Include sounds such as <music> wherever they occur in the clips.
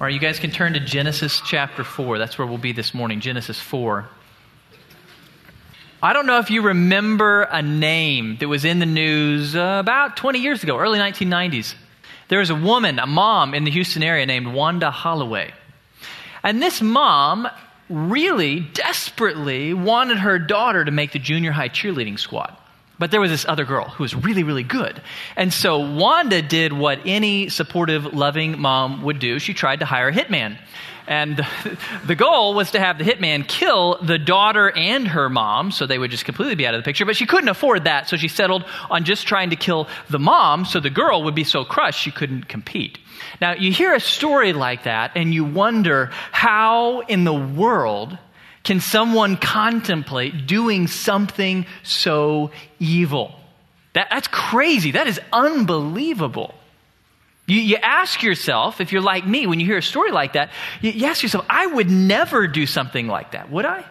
All right, you guys can turn to Genesis chapter 4. That's where we'll be this morning, Genesis 4. I don't know if you remember a name that was in the news about 20 years ago, early 1990s. There was a woman, a mom in the Houston area named Wanda Holloway. And this mom really desperately wanted her daughter to make the junior high cheerleading squad. But there was this other girl who was really, really good. And so Wanda did what any supportive, loving mom would do. She tried to hire a hitman. And <laughs> the goal was to have the hitman kill the daughter and her mom, so they would just completely be out of the picture. But she couldn't afford that, so she settled on just trying to kill the mom, so the girl would be so crushed she couldn't compete. Now, you hear a story like that, and you wonder how in the world can someone contemplate doing something so evil? That, that's crazy. That is unbelievable. You, you, ask yourself, if you're like me, when you hear a story like that, you, you ask yourself, I would never do something like that, would I?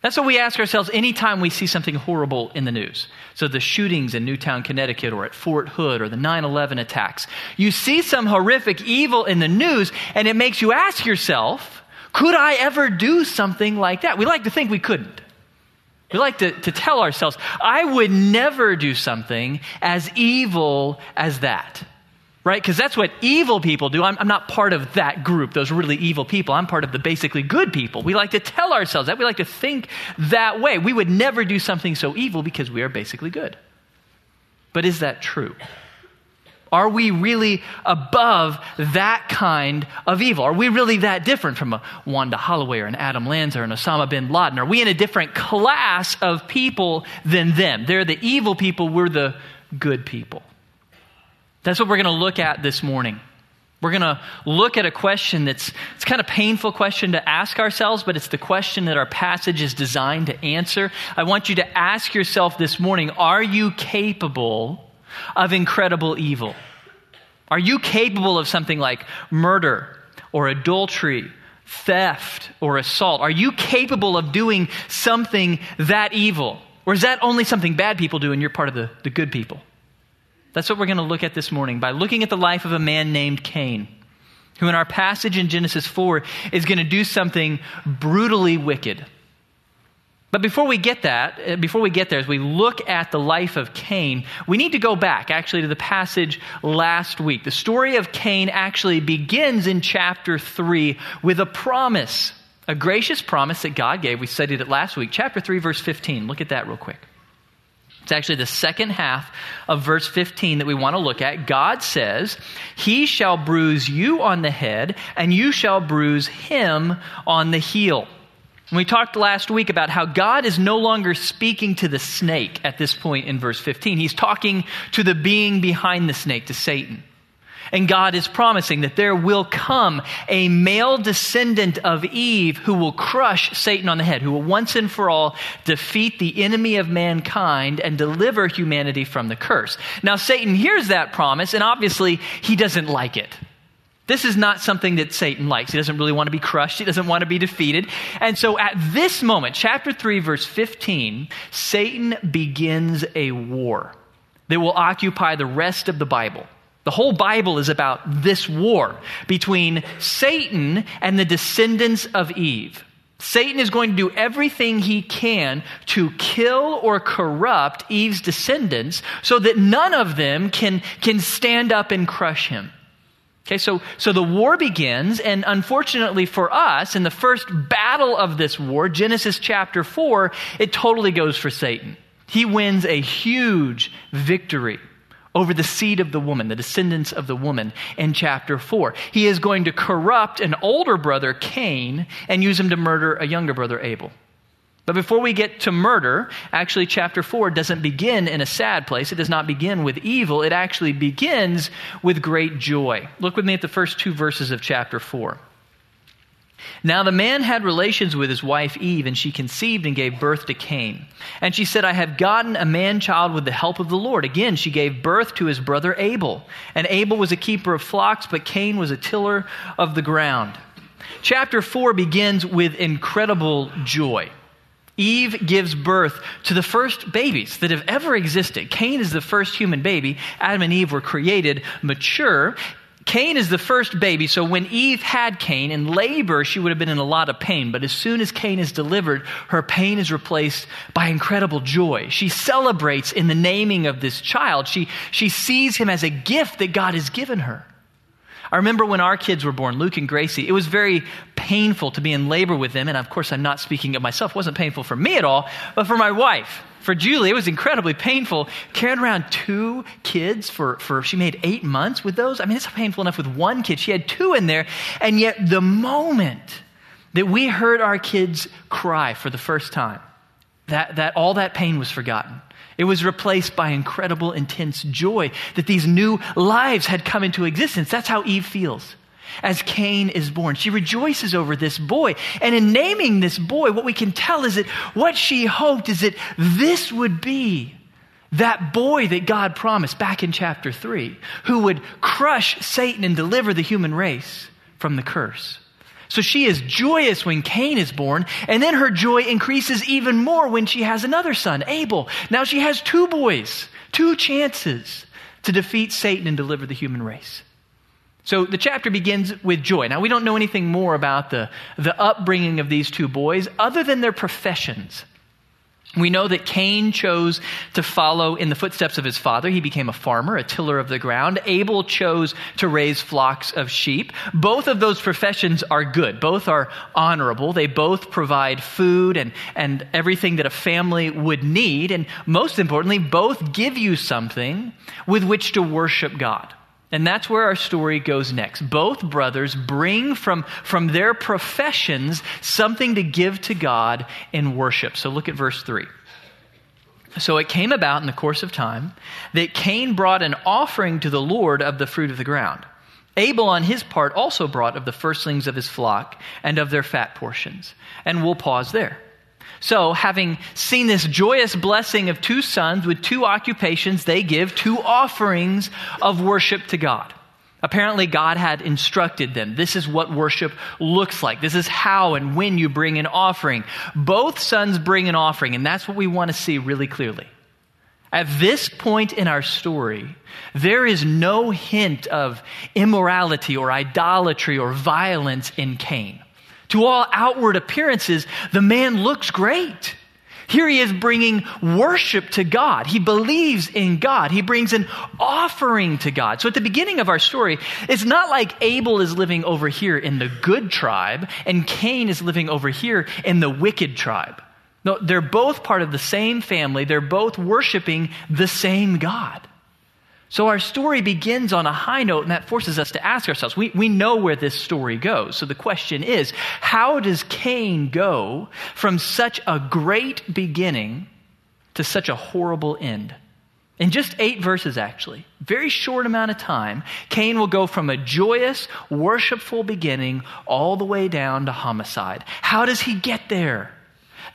That's what we ask ourselves anytime we see something horrible in the news. So, the shootings in Newtown, Connecticut, or at Fort Hood, or the 9 11 attacks. You see some horrific evil in the news, and it makes you ask yourself, could I ever do something like that? We like to think we couldn't. We like to, to tell ourselves, I would never do something as evil as that. Right? Because that's what evil people do. I'm, I'm, not part of that group, those really evil people. I'm part of the basically good people. We like to tell ourselves that. We like to think that way. We would never do something so evil because we are basically good. But is that true? Are we really above that kind of evil? Are we really that different from a Wanda Holloway or an Adam Lanza or an Osama bin Laden? Are we in a different class of people than them? They're the evil people, we're the good people. That's what we're going to look at this morning. We're going to look at a question that's it's kind of painful question to ask ourselves, but it's the question that our passage is designed to answer. I want you to ask yourself this morning, are you capable of incredible evil? Are you capable of something like murder or adultery, theft or assault? Are you capable of doing something that evil? Or is that only something bad people do and you're part of the, the good people? That's what we're going to look at this morning by looking at the life of a man named Cain, who in our passage in Genesis 4 is going to do something brutally wicked. But before we get that, uh, before we get there, as we look at the life of Cain, we need to go back actually to the passage last week. The story of Cain actually begins in chapter 3 with a promise, a gracious promise that God gave. We studied it last week. Chapter 3, verse 15. Look at that real quick. It's actually the second half of verse 15 that we want to look at. God says, He shall bruise you on the head, and you shall bruise him on the heel. We talked last week about how God is no longer speaking to the snake at this point in verse 15. He's talking to the being behind the snake, to Satan. And God is promising that there will come a male descendant of Eve who will crush Satan on the head, who will once and for all defeat the enemy of mankind and deliver humanity from the curse. Now, Satan hears that promise, and obviously he doesn't like it. This is not something that Satan likes. He doesn't really want to be crushed. He doesn't want to be defeated. And so at this moment, chapter 3, verse 15, Satan begins a war that will occupy the rest of the Bible. The whole Bible is about this war between Satan and the descendants of Eve. Satan is going to do everything he can to kill or corrupt Eve's descendants so that none of them can, can stand up and crush him. Okay, so, so the war begins, and unfortunately for us, in the first battle of this war, Genesis chapter 4, it totally goes for Satan. He wins a huge victory over the seed of the woman, the descendants of the woman, in chapter 4. He is going to corrupt an older brother, Cain, and use him to murder a younger brother, Abel. But before we get to murder, actually, chapter 4 doesn't begin in a sad place. It does not begin with evil. It actually begins with great joy. Look with me at the first two verses of chapter 4. Now the man had relations with his wife Eve, and she conceived and gave birth to Cain. And she said, I have gotten a man child with the help of the Lord. Again, she gave birth to his brother Abel. And Abel was a keeper of flocks, but Cain was a tiller of the ground. Chapter 4 begins with incredible joy. Eve gives birth to the first babies that have ever existed. Cain is the first human baby. Adam and Eve were created mature. Cain is the first baby, so when Eve had Cain in labor, she would have been in a lot of pain. But as soon as Cain is delivered, her pain is replaced by incredible joy. She celebrates in the naming of this child. She, she sees him as a gift that God has given her. I remember when our kids were born, Luke and Gracie, it was very painful to be in labor with them. And of course, I'm not speaking of myself. It wasn't painful for me at all, but for my wife. For Julie, it was incredibly painful carrying around two kids for, for she made eight months with those. I mean, it's painful enough with one kid. She had two in there. And yet, the moment that we heard our kids cry for the first time, that, that all that pain was forgotten. It was replaced by incredible, intense joy that these new lives had come into existence. That's how Eve feels as Cain is born. She rejoices over this boy. And in naming this boy, what we can tell is that what she hoped is that this would be that boy that God promised back in chapter 3, who would crush Satan and deliver the human race from the curse. So she is joyous when Cain is born, and then her joy increases even more when she has another son, Abel. Now she has two boys, two chances to defeat Satan and deliver the human race. So the chapter begins with joy. Now, we don't know anything more about the, the upbringing of these two boys other than their professions. We know that Cain chose to follow in the footsteps of his father. He became a farmer, a tiller of the ground. Abel chose to raise flocks of sheep. Both of those professions are good. Both are honorable. They both provide food and, and everything that a family would need. And most importantly, both give you something with which to worship God. And that's where our story goes next. Both brothers bring from, from their professions something to give to God in worship. So look at verse 3. So it came about in the course of time that Cain brought an offering to the Lord of the fruit of the ground. Abel, on his part, also brought of the firstlings of his flock and of their fat portions. And we'll pause there. So, having seen this joyous blessing of two sons with two occupations, they give two offerings of worship to God. Apparently, God had instructed them. This is what worship looks like. This is how and when you bring an offering. Both sons bring an offering, and that's what we want to see really clearly. At this point in our story, there is no hint of immorality or idolatry or violence in Cain. To all outward appearances, the man looks great. Here he is bringing worship to God. He believes in God. He brings an offering to God. So at the beginning of our story, it's not like Abel is living over here in the good tribe and Cain is living over here in the wicked tribe. No, they're both part of the same family. They're both worshiping the same God. So our story begins on a high note, and that forces us to ask ourselves we, we know where this story goes. So the question is how does Cain go from such a great beginning to such a horrible end? In just eight verses, actually, very short amount of time, Cain will go from a joyous, worshipful beginning all the way down to homicide. How does he get there?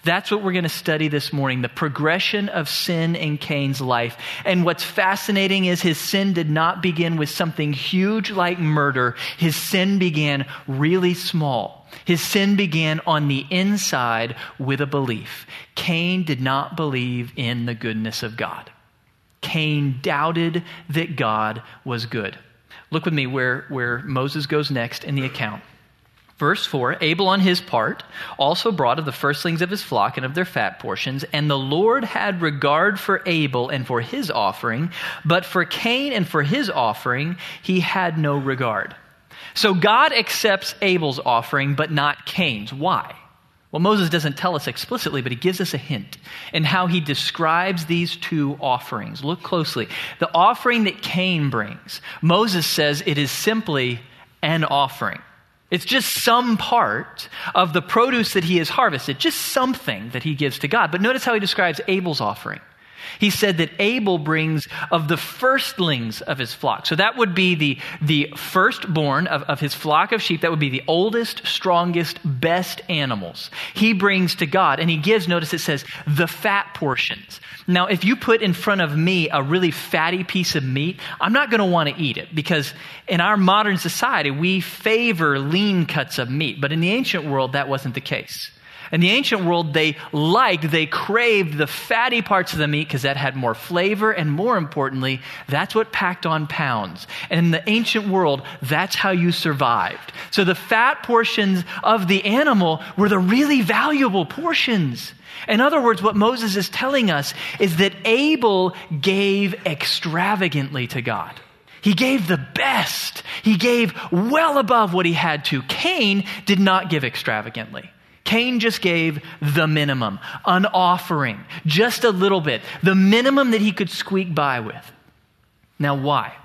That's what we're going to study this morning the progression of sin in Cain's life. And what's fascinating is his sin did not begin with something huge like murder, his sin began really small. His sin began on the inside with a belief. Cain did not believe in the goodness of God. Cain doubted that God was good. Look with me where, where Moses goes next in the account. Verse 4 Abel on his part also brought of the firstlings of his flock and of their fat portions, and the Lord had regard for Abel and for his offering, but for Cain and for his offering he had no regard. So God accepts Abel's offering, but not Cain's. Why? Well, Moses doesn't tell us explicitly, but he gives us a hint in how he describes these two offerings. Look closely. The offering that Cain brings, Moses says it is simply an offering. It's just some part of the produce that he has harvested, just something that he gives to God. But notice how he describes Abel's offering. He said that Abel brings of the firstlings of his flock. So that would be the, the firstborn of, of his flock of sheep. That would be the oldest, strongest, best animals. He brings to God. And he gives, notice it says, the fat portions. Now, if you put in front of me a really fatty piece of meat, I'm not going to want to eat it because in our modern society, we favor lean cuts of meat. But in the ancient world, that wasn't the case. In the ancient world, they liked, they craved the fatty parts of the meat because that had more flavor, and more importantly, that's what packed on pounds. And in the ancient world, that's how you survived. So the fat portions of the animal were the really valuable portions. In other words, what Moses is telling us is that Abel gave extravagantly to God. He gave the best. He gave well above what he had to. Cain did not give extravagantly. Cain just gave the minimum, an offering, just a little bit, the minimum that he could squeak by with. Now, why?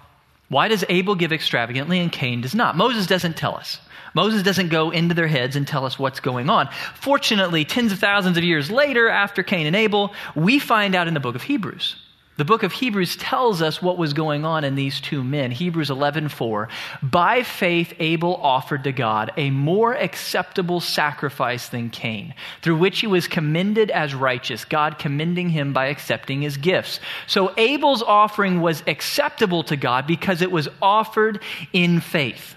Why does Abel give extravagantly and Cain does not? Moses doesn't tell us. Moses doesn't go into their heads and tell us what's going on. Fortunately, tens of thousands of years later, after Cain and Abel, we find out in the book of Hebrews. The book of Hebrews tells us what was going on in these two men. Hebrews 11:4. By faith Abel offered to God a more acceptable sacrifice than Cain, through which he was commended as righteous, God commending him by accepting his gifts. So Abel's offering was acceptable to God because it was offered in faith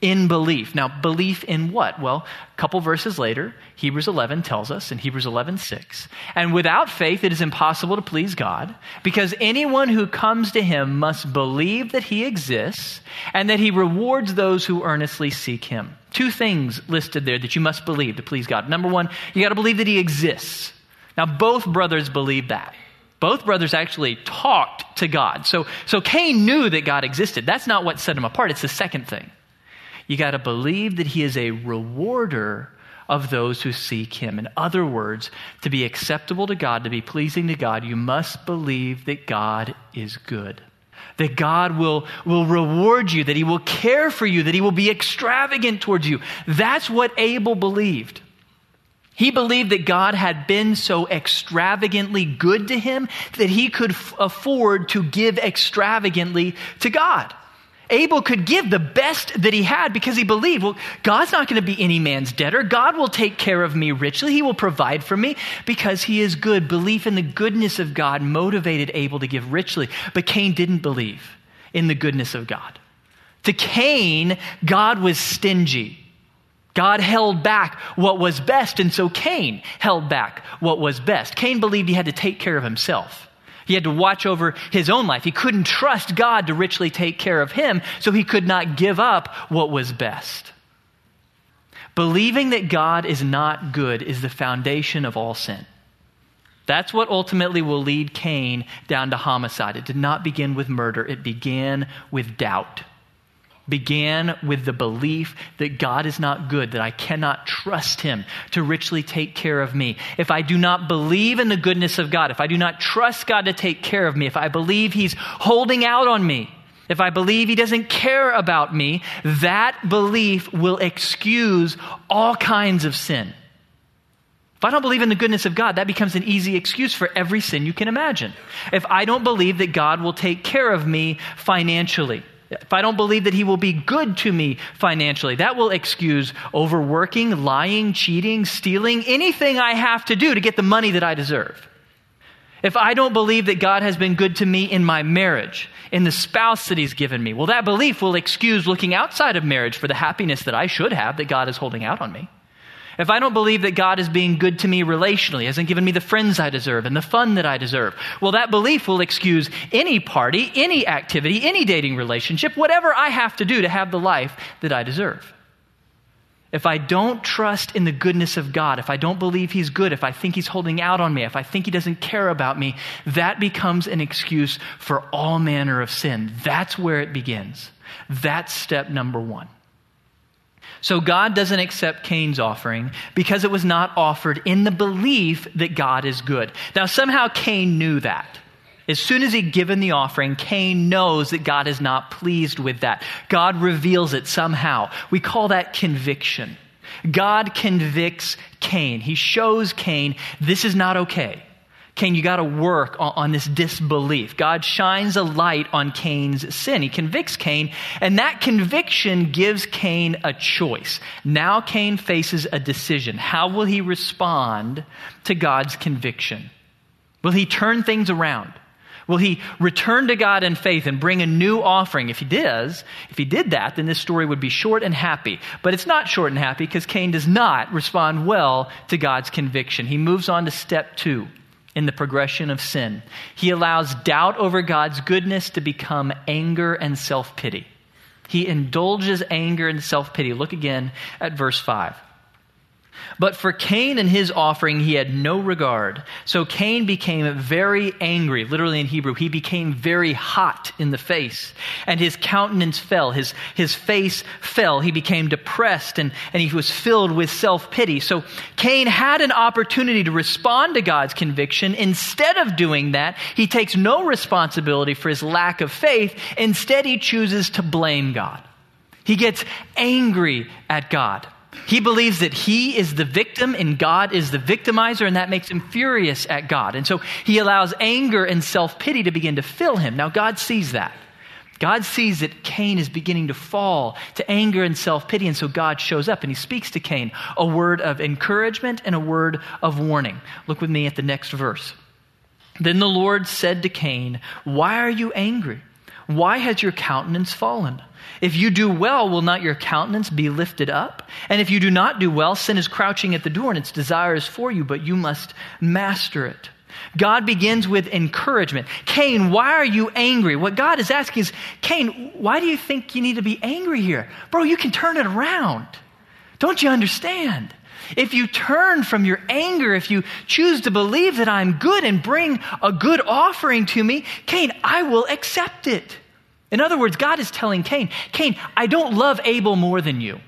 in belief. Now, belief in what? Well, a couple verses later, Hebrews 11 tells us in Hebrews 11:6, and without faith it is impossible to please God, because anyone who comes to him must believe that he exists and that he rewards those who earnestly seek him. Two things listed there that you must believe to please God. Number 1, you got to believe that he exists. Now, both brothers believe that. Both brothers actually talked to God. So, so Cain knew that God existed. That's not what set him apart. It's the second thing. You got to believe that He is a rewarder of those who seek Him. In other words, to be acceptable to God, to be pleasing to God, you must believe that God is good. That God will, will reward you, that He will care for you, that He will be extravagant towards you. That's what Abel believed. He believed that God had been so extravagantly good to him that he could f- afford to give extravagantly to God. Abel could give the best that he had because he believed, well, God's not going to be any man's debtor. God will take care of me richly. He will provide for me because he is good. Belief in the goodness of God motivated Abel to give richly. But Cain didn't believe in the goodness of God. To Cain, God was stingy. God held back what was best, and so Cain held back what was best. Cain believed he had to take care of himself. He had to watch over his own life. He couldn't trust God to richly take care of him, so he could not give up what was best. Believing that God is not good is the foundation of all sin. That's what ultimately will lead Cain down to homicide. It did not begin with murder, it began with doubt began with the belief that God is not good, that I cannot trust Him to richly take care of me. If I do not believe in the goodness of God, if I do not trust God to take care of me, if I believe He's holding out on me, if I believe He doesn't care about me, that belief will excuse all kinds of sin. If I don't believe in the goodness of God, that becomes an easy excuse for every sin you can imagine. If I don't believe that God will take care of me financially, if I don't believe that he will be good to me financially, that will excuse overworking, lying, cheating, stealing, anything I have to do to get the money that I deserve. If I don't believe that God has been good to me in my marriage, in the spouse that he's given me, well, that belief will excuse looking outside of marriage for the happiness that I should have that God is holding out on me. If I don't believe that God is being good to me relationally, hasn't given me the friends I deserve and the fun that I deserve, well, that belief will excuse any party, any activity, any dating relationship, whatever I have to do to have the life that I deserve. If I don't trust in the goodness of God, if I don't believe He's good, if I think He's holding out on me, if I think He doesn't care about me, that becomes an excuse for all manner of sin. That's where it begins. That's step number one. So God doesn't accept Cain's offering because it was not offered in the belief that God is good. Now, somehow Cain knew that. As soon as he'd given the offering, Cain knows that God is not pleased with that. God reveals it somehow. We call that conviction. God convicts Cain. He shows Cain, this is not okay. Cain, you got to work on, on, this disbelief. God shines a light on Cain's sin. He convicts Cain, and that conviction gives Cain a choice. Now Cain faces a decision. How will he respond to God's conviction? Will he turn things around? Will he return to God in faith and bring a new offering? If he does, if he did that, then this story would be short and happy. But it's not short and happy because Cain does not respond well to God's conviction. He moves on to step two in the progression of sin. He allows doubt over God's goodness to become anger and self pity. He indulges anger and self pity. Look again at verse 5. But for Cain and his offering, he had no regard. So Cain became very angry. Literally in Hebrew, he became very hot in the face. And his countenance fell. His, his face fell. He became depressed and, and he was filled with self pity. So Cain had an opportunity to respond to God's conviction. Instead of doing that, he takes no responsibility for his lack of faith. Instead, he chooses to blame God. He gets angry at God. He believes that he is the victim and God is the victimizer, and that makes him furious at God. And so he allows anger and self pity to begin to fill him. Now, God sees that. God sees that Cain is beginning to fall to anger and self pity, and so God shows up and he speaks to Cain a word of encouragement and a word of warning. Look with me at the next verse. Then the Lord said to Cain, Why are you angry? Why has your countenance fallen? If you do well, will not your countenance be lifted up? And if you do not do well, sin is crouching at the door and its desire is for you, but you must master it. God begins with encouragement. Cain, why are you angry? What God is asking is, Cain, why do you think you need to be angry here? Bro, you can turn it around. Don't you understand? If you turn from your anger, if you choose to believe that I'm good and bring a good offering to me, Cain, I will accept it. In other words, God is telling Cain, Cain, I don't love Abel more than you.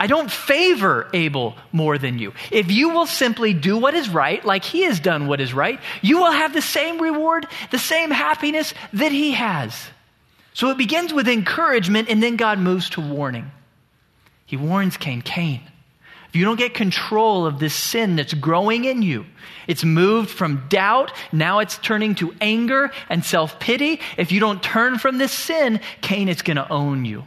I don't favor Abel more than you. If you will simply do what is right, like he has done what is right, you will have the same reward, the same happiness that he has. So it begins with encouragement, and then God moves to warning. He warns Cain Cain, if you don't get control of this sin that's growing in you, it's moved from doubt, now it's turning to anger and self pity. If you don't turn from this sin, Cain is going to own you.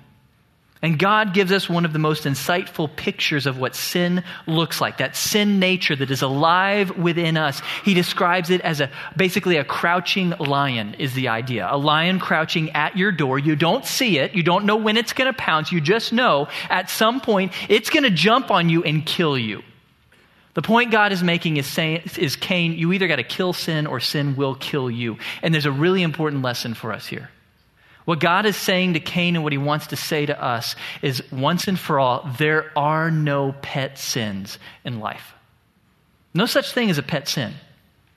And God gives us one of the most insightful pictures of what sin looks like, that sin nature that is alive within us. He describes it as a basically a crouching lion is the idea. A lion crouching at your door. You don't see it. You don't know when it's going to pounce. You just know at some point it's going to jump on you and kill you. The point God is making is saying is Cain, you either got to kill sin or sin will kill you. And there's a really important lesson for us here. What God is saying to Cain and what he wants to say to us is once and for all, there are no pet sins in life. No such thing as a pet sin.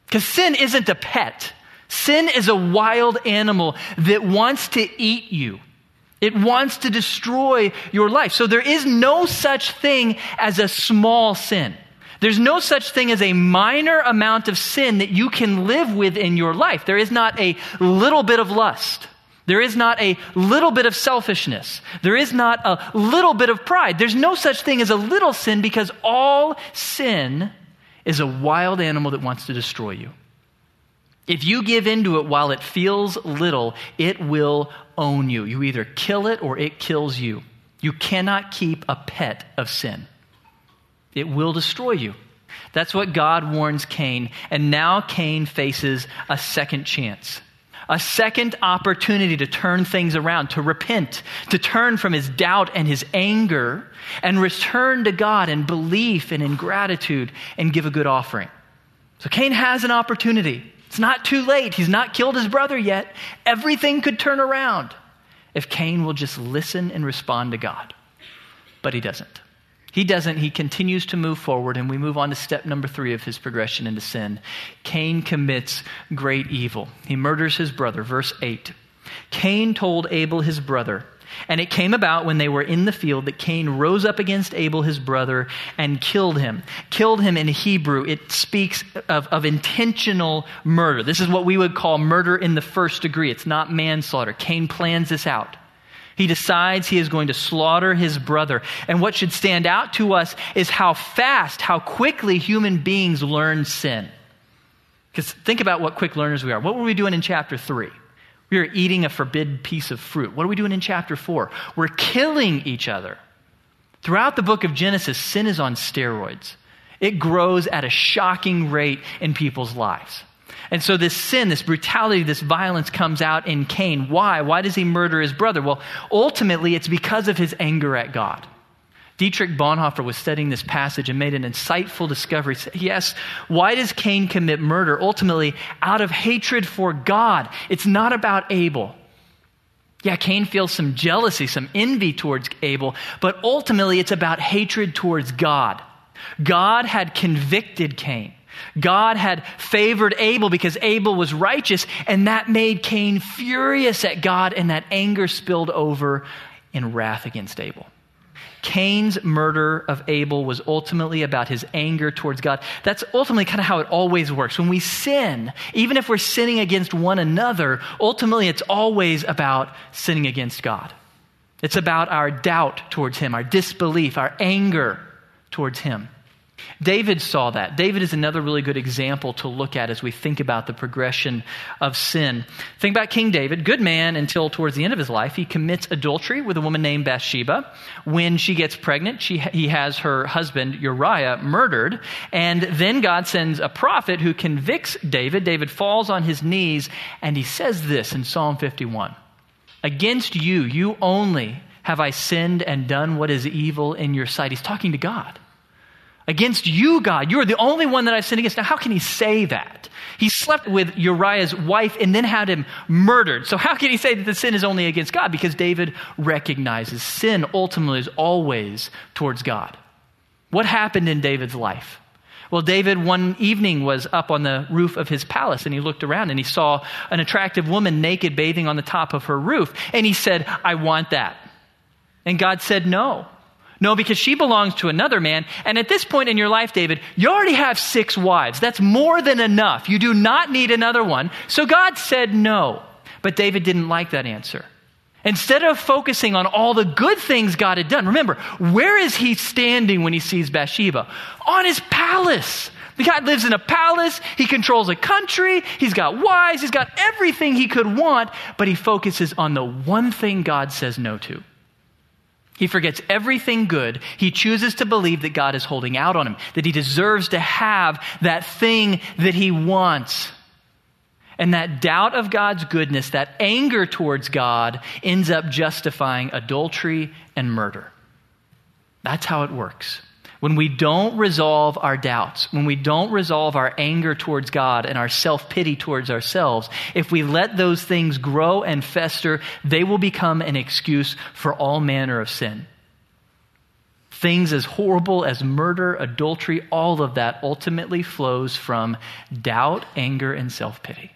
Because sin isn't a pet. Sin is a wild animal that wants to eat you. It wants to destroy your life. So there is no such thing as a small sin. There's no such thing as a minor amount of sin that you can live with in your life. There is not a little bit of lust. There is not a little bit of selfishness. There is not a little bit of pride. There's no such thing as a little sin because all sin is a wild animal that wants to destroy you. If you give into it while it feels little, it will own you. You either kill it or it kills you. You cannot keep a pet of sin, it will destroy you. That's what God warns Cain. And now Cain faces a second chance a second opportunity to turn things around, to repent, to turn from his doubt and his anger and return to God in belief and in gratitude and give a good offering. So Cain has an opportunity. It's not too late. He's not killed his brother yet. Everything could turn around if Cain will just listen and respond to God. But he doesn't. He doesn't. He continues to move forward, and we move on to step number three of his progression into sin. Cain commits great evil. He murders his brother. Verse 8. Cain told Abel his brother, and it came about when they were in the field that Cain rose up against Abel his brother and killed him. Killed him in Hebrew, it speaks of, of intentional murder. This is what we would call murder in the first degree. It's not manslaughter. Cain plans this out. He decides he is going to slaughter his brother. And what should stand out to us is how fast, how quickly human beings learn sin. Because think about what quick learners we are. What were we doing in chapter 3? We were eating a forbidden piece of fruit. What are we doing in chapter 4? We're killing each other. Throughout the book of Genesis, sin is on steroids. It grows at a shocking rate in people's lives. And so this sin, this brutality, this violence comes out in Cain. Why? Why does he murder his brother? Well, ultimately, it's because of his anger at God. Dietrich Bonhoeffer was studying this passage and made an insightful discovery. Yes, why does Cain commit murder? Ultimately, out of hatred for God. It's not about Abel. Yeah, Cain feels some jealousy, some envy towards Abel, but ultimately it's about hatred towards God. God had convicted Cain. God had favored Abel because Abel was righteous, and that made Cain furious at God, and that anger spilled over in wrath against Abel. Cain's murder of Abel was ultimately about his anger towards God. That's ultimately kind of how it always works. When we sin, even if we're sinning against one another, ultimately it's always about sinning against God. It's about our doubt towards Him, our disbelief, our anger towards Him. David saw that. David is another really good example to look at as we think about the progression of sin. Think about King David, good man until towards the end of his life. He commits adultery with a woman named Bathsheba. When she gets pregnant, she, he has her husband Uriah murdered. And then God sends a prophet who convicts David. David falls on his knees and he says this in Psalm 51 Against you, you only have I sinned and done what is evil in your sight. He's talking to God. Against you, God. You are the only one that I've sinned against. Now, how can he say that? He slept with Uriah's wife and then had him murdered. So, how can he say that the sin is only against God? Because David recognizes sin ultimately is always towards God. What happened in David's life? Well, David one evening was up on the roof of his palace and he looked around and he saw an attractive woman naked bathing on the top of her roof. And he said, I want that. And God said, No. No, because she belongs to another man. And at this point in your life, David, you already have six wives. That's more than enough. You do not need another one. So God said no. But David didn't like that answer. Instead of focusing on all the good things God had done, remember, where is he standing when he sees Bathsheba? On his palace. The guy lives in a palace. He controls a country. He's got wives. He's got everything he could want, but he focuses on the one thing God says no to. He forgets everything good. He chooses to believe that God is holding out on him, that he deserves to have that thing that he wants. And that doubt of God's goodness, that anger towards God, ends up justifying adultery and murder. That's how it works. When we don't resolve our doubts, when we don't resolve our anger towards God and our self pity towards ourselves, if we let those things grow and fester, they will become an excuse for all manner of sin. Things as horrible as murder, adultery, all of that ultimately flows from doubt, anger, and self pity.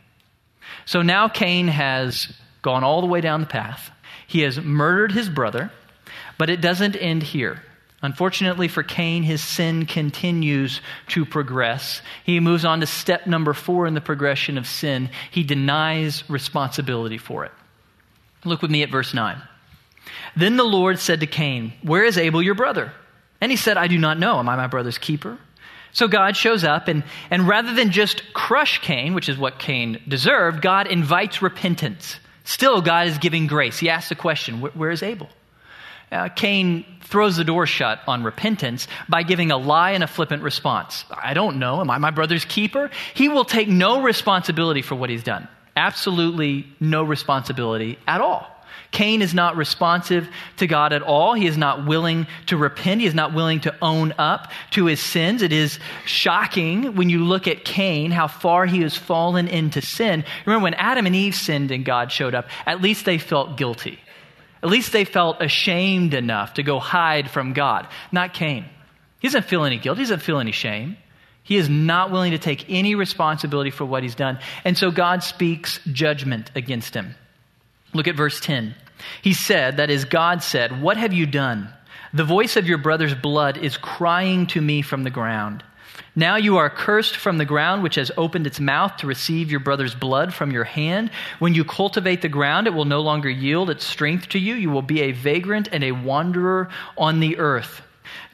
So now Cain has gone all the way down the path. He has murdered his brother, but it doesn't end here. Unfortunately for Cain, his sin continues to progress. He moves on to step number four in the progression of sin. He denies responsibility for it. Look with me at verse 9. Then the Lord said to Cain, Where is Abel your brother? And he said, I do not know. Am I my brother's keeper? So God shows up, and, and rather than just crush Cain, which is what Cain deserved, God invites repentance. Still, God is giving grace. He asks the question, Where is Abel? Uh, Cain throws the door shut on repentance by giving a lie and a flippant response. I don't know. Am I my brother's keeper? He will take no responsibility for what he's done. Absolutely no responsibility at all. Cain is not responsive to God at all. He is not willing to repent. He is not willing to own up to his sins. It is shocking when you look at Cain, how far he has fallen into sin. Remember, when Adam and Eve sinned and God showed up, at least they felt guilty. At least they felt ashamed enough to go hide from God. Not Cain. He doesn't feel any guilt, he doesn't feel any shame. He is not willing to take any responsibility for what he's done. And so God speaks judgment against him. Look at verse 10. He said, that is, God said, What have you done? The voice of your brother's blood is crying to me from the ground. Now you are cursed from the ground, which has opened its mouth to receive your brother's blood from your hand. When you cultivate the ground, it will no longer yield its strength to you. You will be a vagrant and a wanderer on the earth.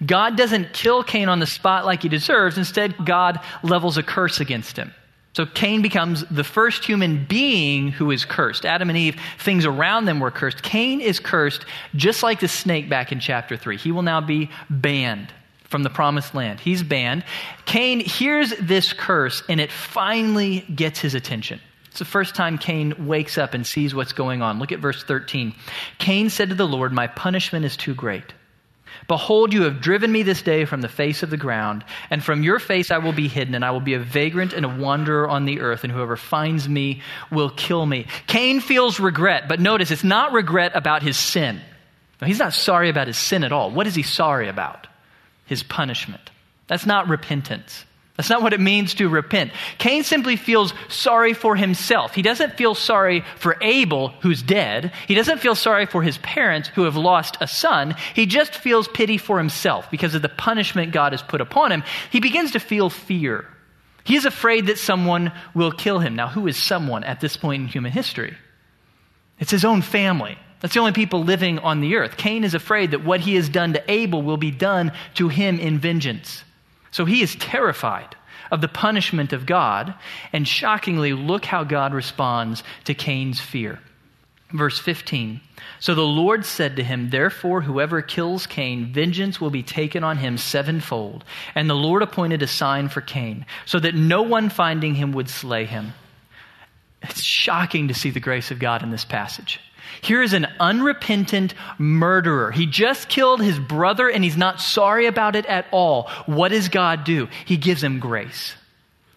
God doesn't kill Cain on the spot like he deserves. Instead, God levels a curse against him. So Cain becomes the first human being who is cursed. Adam and Eve, things around them were cursed. Cain is cursed just like the snake back in chapter 3. He will now be banned from the promised land. He's banned. Cain hears this curse and it finally gets his attention. It's the first time Cain wakes up and sees what's going on. Look at verse 13. Cain said to the Lord, My punishment is too great. Behold, you have driven me this day from the face of the ground, and from your face I will be hidden, and I will be a vagrant and a wanderer on the earth, and whoever finds me will kill me. Cain feels regret, but notice it's not regret about his sin. He's not sorry about his sin at all. What is he sorry about? His punishment. That's not repentance. That's not what it means to repent. Cain simply feels sorry for himself. He doesn't feel sorry for Abel, who's dead. He doesn't feel sorry for his parents, who have lost a son. He just feels pity for himself because of the punishment God has put upon him. He begins to feel fear. He is afraid that someone will kill him. Now, who is someone at this point in human history? It's his own family. That's the only people living on the earth. Cain is afraid that what he has done to Abel will be done to him in vengeance. So he is terrified of the punishment of God. And shockingly, look how God responds to Cain's fear. Verse 15. So the Lord said to him, Therefore, whoever kills Cain, vengeance will be taken on him sevenfold. And the Lord appointed a sign for Cain, so that no one finding him would slay him. It's shocking to see the grace of God in this passage. Here is an unrepentant murderer. He just killed his brother and he's not sorry about it at all. What does God do? He gives him grace.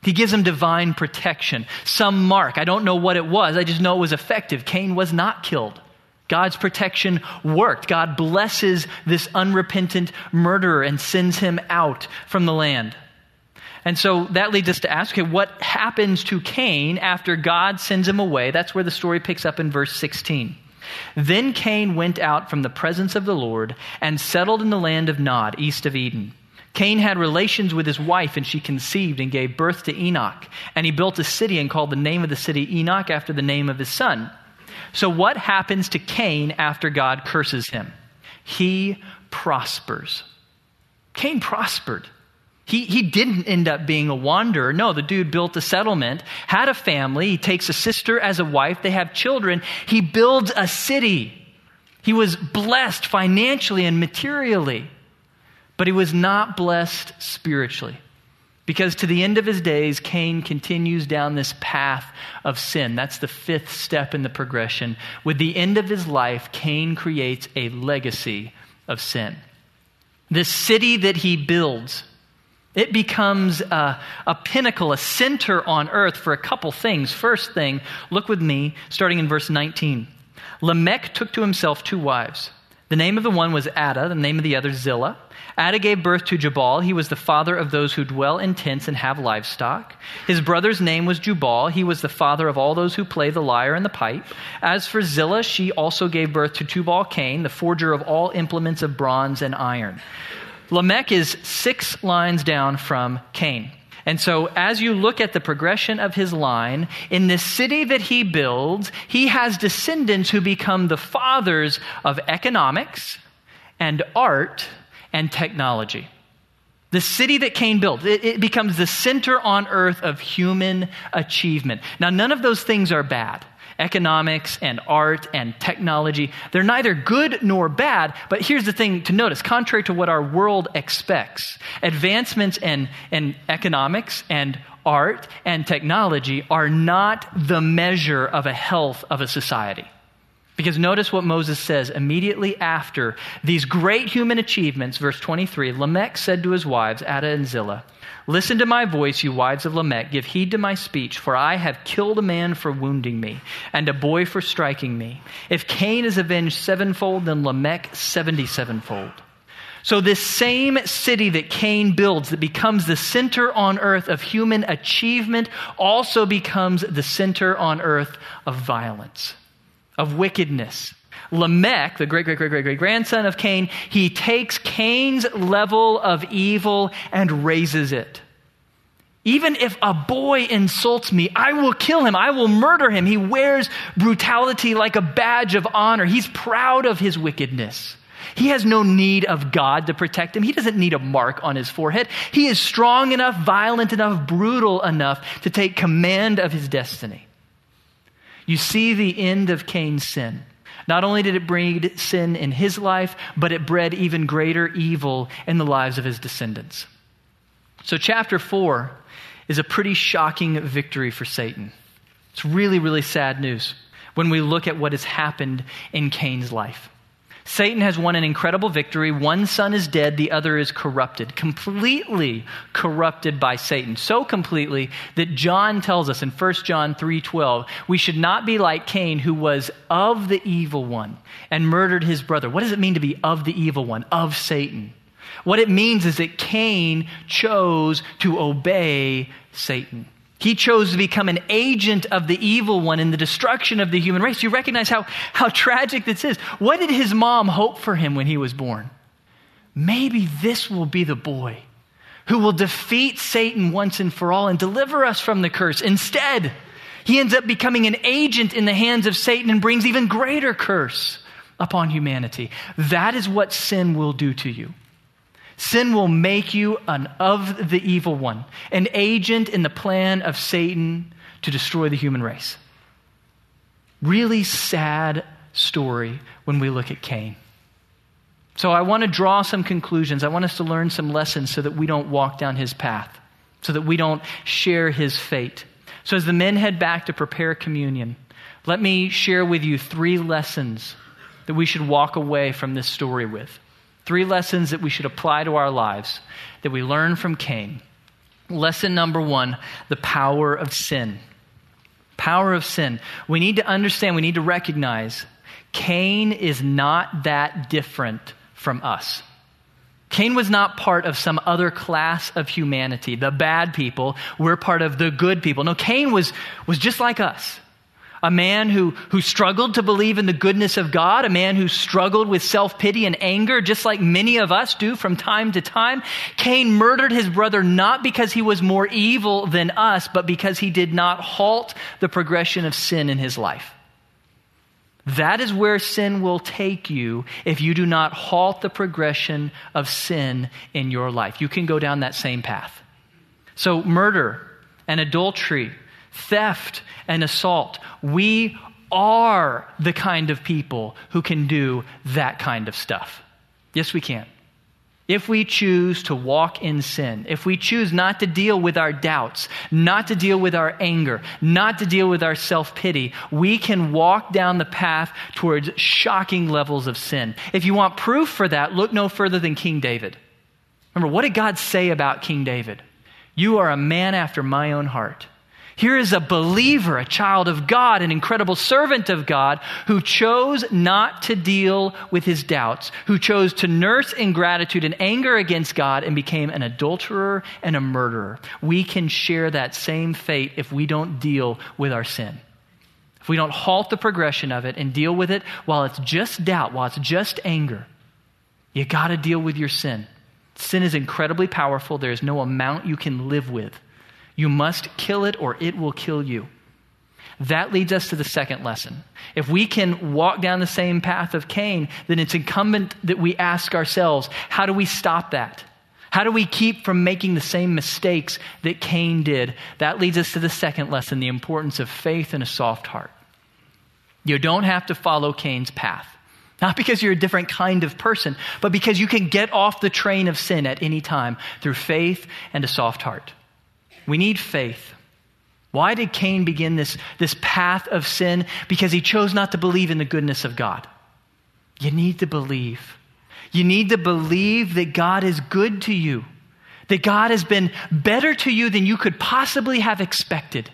He gives him divine protection, some mark. I don't know what it was, I just know it was effective. Cain was not killed. God's protection worked. God blesses this unrepentant murderer and sends him out from the land. And so that leads us to ask, okay, what happens to Cain after God sends him away? That's where the story picks up in verse 16. Then Cain went out from the presence of the Lord and settled in the land of Nod, east of Eden. Cain had relations with his wife, and she conceived and gave birth to Enoch. And he built a city and called the name of the city Enoch after the name of his son. So, what happens to Cain after God curses him? He prospers. Cain prospered. He, he didn't end up being a wanderer. No, the dude built a settlement, had a family. He takes a sister as a wife. They have children. He builds a city. He was blessed financially and materially, but he was not blessed spiritually. Because to the end of his days, Cain continues down this path of sin. That's the fifth step in the progression. With the end of his life, Cain creates a legacy of sin. This city that he builds, it becomes a, a, pinnacle, a center on earth for a couple things. First thing, look with me, starting in verse 19. Lamech took to himself two wives. The name of the one was Ada, the name of the other Zillah. Ada gave birth to Jabal. He was the father of those who dwell in tents and have livestock. His brother's name was Jubal. He was the father of all those who play the lyre and the pipe. As for Zillah, she also gave birth to Tubal Cain, the forger of all implements of bronze and iron. Lamech is six lines down from Cain. And so, as you look at the progression of his line, in this city that he builds, he has descendants who become the fathers of economics and art and technology. The city that Cain built, it, it, becomes the center on earth of human achievement. Now, none of those things are bad economics and art and technology. They're neither good nor bad, but here's the thing to notice contrary to what our world expects, advancements in, in economics and art and technology are not the measure of a health of a society. Because notice what Moses says immediately after these great human achievements, verse 23 Lamech said to his wives, Ada and Zillah, Listen to my voice, you wives of Lamech. Give heed to my speech, for I have killed a man for wounding me, and a boy for striking me. If Cain is avenged sevenfold, then Lamech seventy sevenfold. So, this same city that Cain builds, that becomes the center on earth of human achievement, also becomes the center on earth of violence, of wickedness. Lamech, the great, great, great, great, great grandson of Cain, he takes Cain's level of evil and raises it. Even if a boy insults me, I will kill him. I will murder him. He wears brutality like a badge of honor. He's proud of his wickedness. He has no need of God to protect him. He doesn't need a mark on his forehead. He is strong enough, violent enough, brutal enough to take command of his destiny. You see the end of Cain's sin. Not only did it breed sin in his life, but it bred even greater evil in the lives of his descendants. So, chapter 4 is a pretty shocking victory for Satan. It's really, really sad news when we look at what has happened in Cain's life. Satan has won an incredible victory. One son is dead, the other is corrupted, completely corrupted by Satan. So completely that John tells us in 1 John 3:12, we should not be like Cain who was of the evil one and murdered his brother. What does it mean to be of the evil one, of Satan? What it means is that Cain chose to obey Satan. He chose to become an agent of the evil one in the destruction of the human race. You recognize how, how tragic this is. What did his mom hope for him when he was born? Maybe this will be the boy who will defeat Satan once and for all and deliver us from the curse. Instead, he ends up becoming an agent in the hands of Satan and brings even greater curse upon humanity. That is what sin will do to you. Sin will make you an of the evil one, an agent in the plan of Satan to destroy the human race. Really sad story when we look at Cain. So I want to draw some conclusions. I want us to learn some lessons so that we don't walk down his path, so that we don't share his fate. So as the men head back to prepare communion, let me share with you three lessons that we should walk away from this story with. Three lessons that we should apply to our lives that we learn from Cain. Lesson number one the power of sin. Power of sin. We need to understand, we need to recognize Cain is not that different from us. Cain was not part of some other class of humanity, the bad people. We're part of the good people. No, Cain was, was just like us a man who, who struggled to believe in the goodness of God, a man who struggled with self pity and anger, just like many of us do from time to time. Cain murdered his brother not because he was more evil than us, but because he did not halt the progression of sin in his life. That is where sin will take you if you do not halt the progression of sin in your life. You can go down that same path. So, murder and adultery theft, and assault. We are the kind of people who can do that kind of stuff. Yes, we can. If we choose to walk in sin, if we choose not to deal with our doubts, not to deal with our anger, not to deal with our self pity, we can walk down the path towards shocking levels of sin. If you want proof for that, look no further than King David. Remember, what did God say about King David? You are a man after my own heart. Here is a believer, a child of God, an incredible servant of God who chose not to deal with his doubts, who chose to nurse ingratitude and anger against God and became an adulterer and a murderer. We can share that same fate if we don't deal with our sin. If we don't halt the progression of it and deal with it while it's just doubt, while it's just anger, you got to deal with your sin. Sin is incredibly powerful. There is no amount you can live with. You must kill it or it will kill you. That leads us to the second lesson. If we can walk down the same path of Cain, then it's incumbent that we ask ourselves, how do we stop that? How do we keep from making the same mistakes that Cain did? That leads us to the second lesson the importance of faith and a soft heart. You don't have to follow Cain's path. Not because you're a different kind of person, but because you can get off the train of sin at any time through faith and a soft heart. We need faith. Why did Cain begin this, this path of sin? Because he chose not to believe in the goodness of God. You need to believe. You need to believe that God is good to you, that God has been better to you than you could possibly have expected.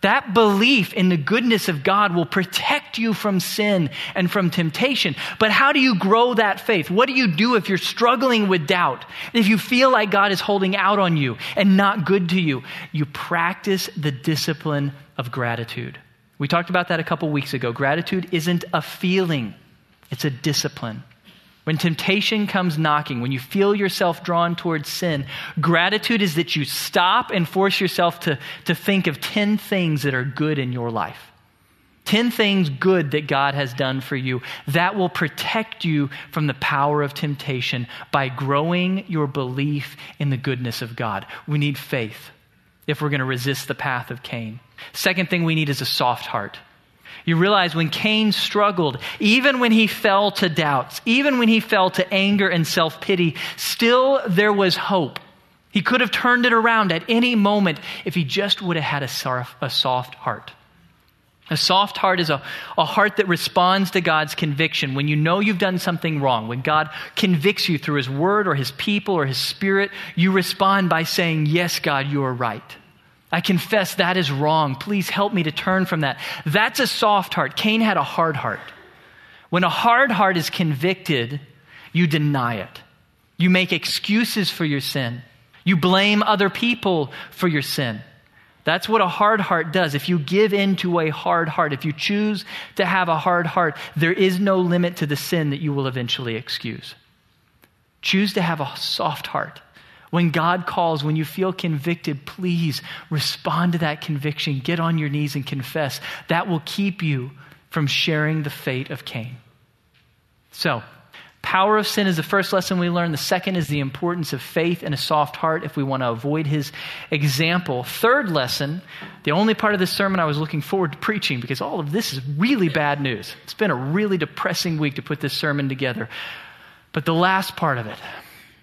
That belief in the goodness of God will protect you from sin and from temptation. But how do you grow that faith? What do you do if you're struggling with doubt? If you feel like God is holding out on you and not good to you, you practice the discipline of gratitude. We talked about that a couple weeks ago. Gratitude isn't a feeling, it's a discipline. When temptation comes knocking, when you feel yourself drawn towards sin, gratitude is that you stop and force yourself to, to think of 10 things that are good in your life. 10 things good that God has done for you that will protect you from the power of temptation by growing your belief in the goodness of God. We need faith if we're going to resist the path of Cain. Second thing we need is a soft heart. You realize when Cain struggled, even when he fell to doubts, even when he fell to anger and self pity, still there was hope. He could have turned it around at any moment if he just would have had a soft, a soft heart. A soft heart is a, a heart that responds to God's conviction. When you know you've done something wrong, when God convicts you through His Word or His people or His Spirit, you respond by saying, Yes, God, you are right. I confess that is wrong. Please help me to turn from that. That's a soft heart. Cain had a hard heart. When a hard heart is convicted, you deny it. You make excuses for your sin. You blame other people for your sin. That's what a hard heart does. If you give in to a hard heart, if you choose to have a hard heart, there is no limit to the sin that you will eventually excuse. Choose to have a soft heart. When God calls, when you feel convicted, please respond to that conviction. Get on your knees and confess. That will keep you from sharing the fate of Cain. So, Power of sin is the first lesson we learn. The second is the importance of faith and a soft heart if we want to avoid his example. Third lesson, the only part of this sermon I was looking forward to preaching because all of this is really bad news. It's been a really depressing week to put this sermon together. But the last part of it,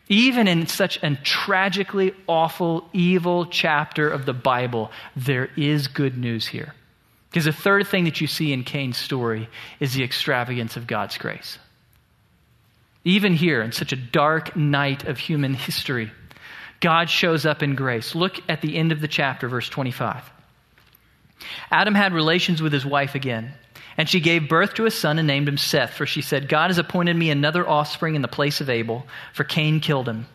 even in such a tragically awful, evil chapter of the Bible, there is good news here. Because the third thing that you see in Cain's story is the extravagance of God's grace. Even here, in such a dark night of human history, God shows up in grace. Look at the end of the chapter, verse 25. Adam had relations with his wife again, and she gave birth to a son and named him Seth, for she said, God has appointed me another offspring in the place of Abel, for Cain killed him.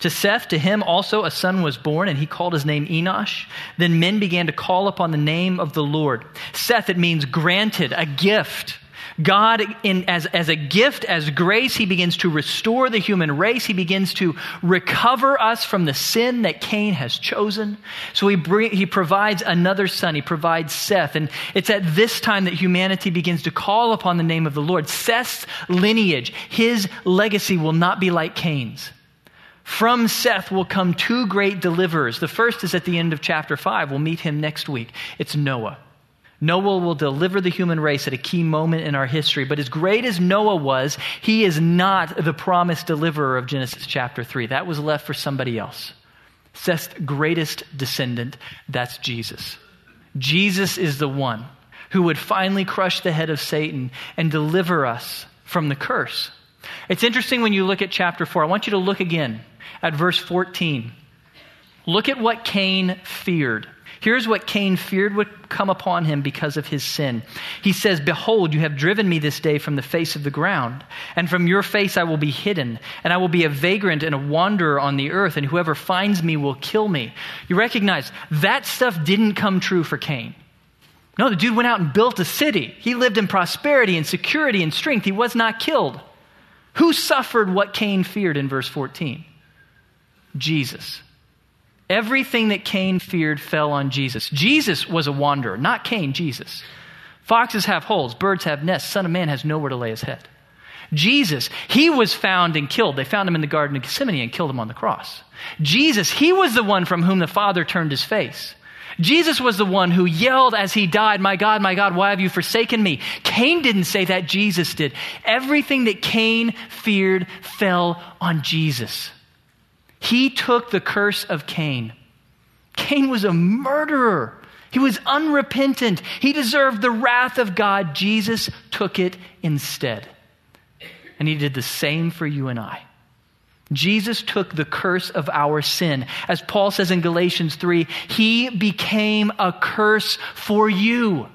To Seth, to him also a son was born, and he called his name Enosh. Then men began to call upon the name of the Lord. Seth, it means granted, a gift. God, in, as, as a gift, as grace, He begins to restore the human race. He begins to recover us from the sin that Cain has chosen. So he, bring, he provides another son. He provides Seth. And it's at this time that humanity begins to call upon the name of the Lord. Seth's lineage, his legacy will not be like Cain's. From Seth will come two great deliverers. The first is at the end of chapter 5. We'll meet him next week. It's Noah. Noah will deliver the human race at a key moment in our history. But as great as Noah was, he is not the promised deliverer of Genesis chapter 3. That was left for somebody else. Seth's greatest descendant, that's Jesus. Jesus is the one who would finally crush the head of Satan and deliver us from the curse. It's interesting when you look at chapter 4. I want you to look again at verse 14. Look at what Cain feared. Here's what Cain feared would come upon him because of his sin. He says, Behold, you have driven me this day from the face of the ground, and from your face I will be hidden, and I will be a vagrant and a wanderer on the earth, and whoever finds me will kill me. You recognize that stuff didn't come true for Cain. No, the dude went out and built a city. He lived in prosperity and security and strength. He was not killed. Who suffered what Cain feared in verse 14? Jesus. Everything that Cain feared fell on Jesus. Jesus was a wanderer, not Cain, Jesus. Foxes have holes, birds have nests, Son of Man has nowhere to lay his head. Jesus, he was found and killed. They found him in the Garden of Gethsemane and killed him on the cross. Jesus, he was the one from whom the Father turned his face. Jesus was the one who yelled as he died, My God, my God, why have you forsaken me? Cain didn't say that, Jesus did. Everything that Cain feared fell on Jesus. He took the curse of Cain. Cain was a murderer. He was unrepentant. He deserved the wrath of God. Jesus took it instead. And he did the same for you and I. Jesus took the curse of our sin. As Paul says in Galatians 3, he became a curse for you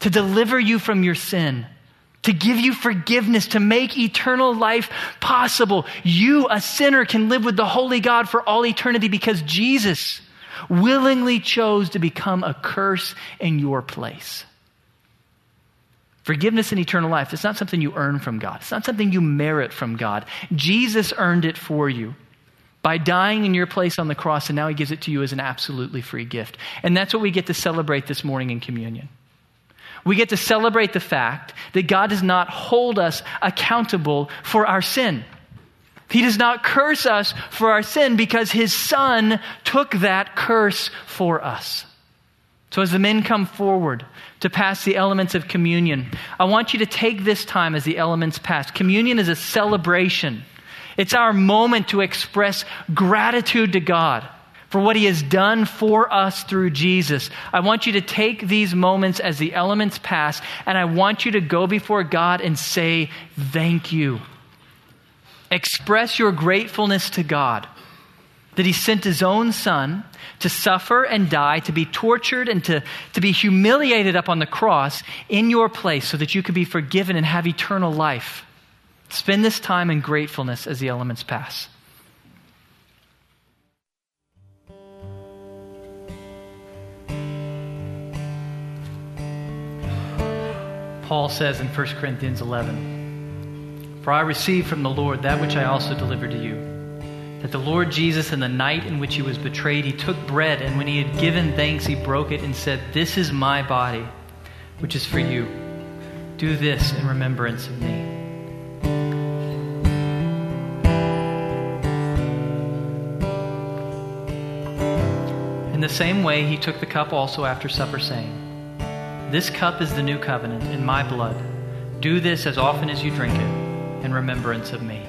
to deliver you from your sin to give you forgiveness, to make eternal life possible. You, a sinner, can live with the Holy God for all eternity because Jesus willingly chose to become a curse in your place. Forgiveness and eternal life, it's not something you earn from God. It's not something you merit from God. Jesus earned it for you by dying in your place on the cross, and now he gives it to you as an absolutely free gift. And that's what we get to celebrate this morning in communion we get to celebrate the fact that God does not hold us accountable for our sin. He does not curse us for our sin because his son took that curse for us. So, as the men come forward to pass the elements of communion, I want you to take this time as the elements pass. Communion is a celebration, it's our moment to express gratitude to God for what He has done for us through Jesus. I want you to take these moments as the elements pass, and I want you to go before God and say, Thank you. Express your gratefulness to God that He sent His own Son to suffer and die, to be tortured and to, to be humiliated up on the cross in your place so that you could be forgiven and have eternal life. Spend this time in gratefulness as the elements pass. Paul says in 1 Corinthians 11, For I received from the Lord that which I also delivered to you that the Lord Jesus, in the night in which he was betrayed, he took bread, and when he had given thanks, he broke it and said, This is my body, which is for you. Do this in remembrance of me. In the same way, he took the cup also after supper, saying, This cup is the new covenant in my blood. Do this as often as you drink it in remembrance of me.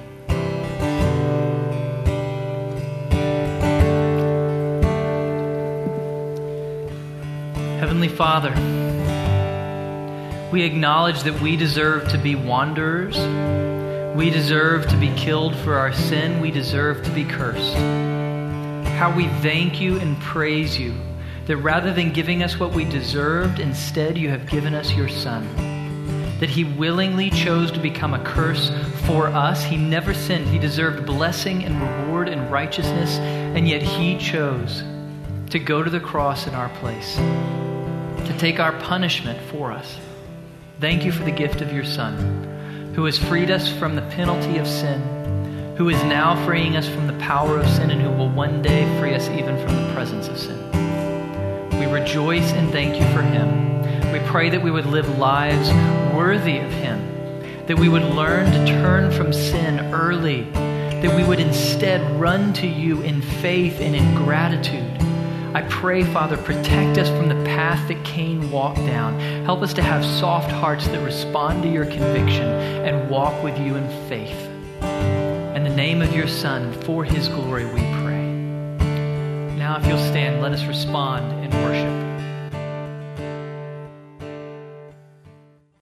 Heavenly Father, we acknowledge that we deserve to be wanderers. We deserve to be killed for our sin. We deserve to be cursed. How we thank you and praise you that rather than giving us what we deserved, instead you have given us your Son. That he willingly chose to become a curse for us. He never sinned. He deserved blessing and reward and righteousness, and yet he chose to go to the cross in our place to take our punishment for us. Thank you for the gift of your Son, who has freed us from the penalty of sin, who is now freeing us from the power of sin, and who will one day free us even from the presence of sin. Rejoice and thank you for him. We pray that we would live lives worthy of him, that we would learn to turn from sin early, that we would instead run to you in faith and in gratitude I pray, Father, protect us from the path that Cain walked down. Help us to have soft hearts that respond to your conviction and walk with you in faith. In the name of your Son, for his glory, we. Now, if you'll stand, let us respond in worship.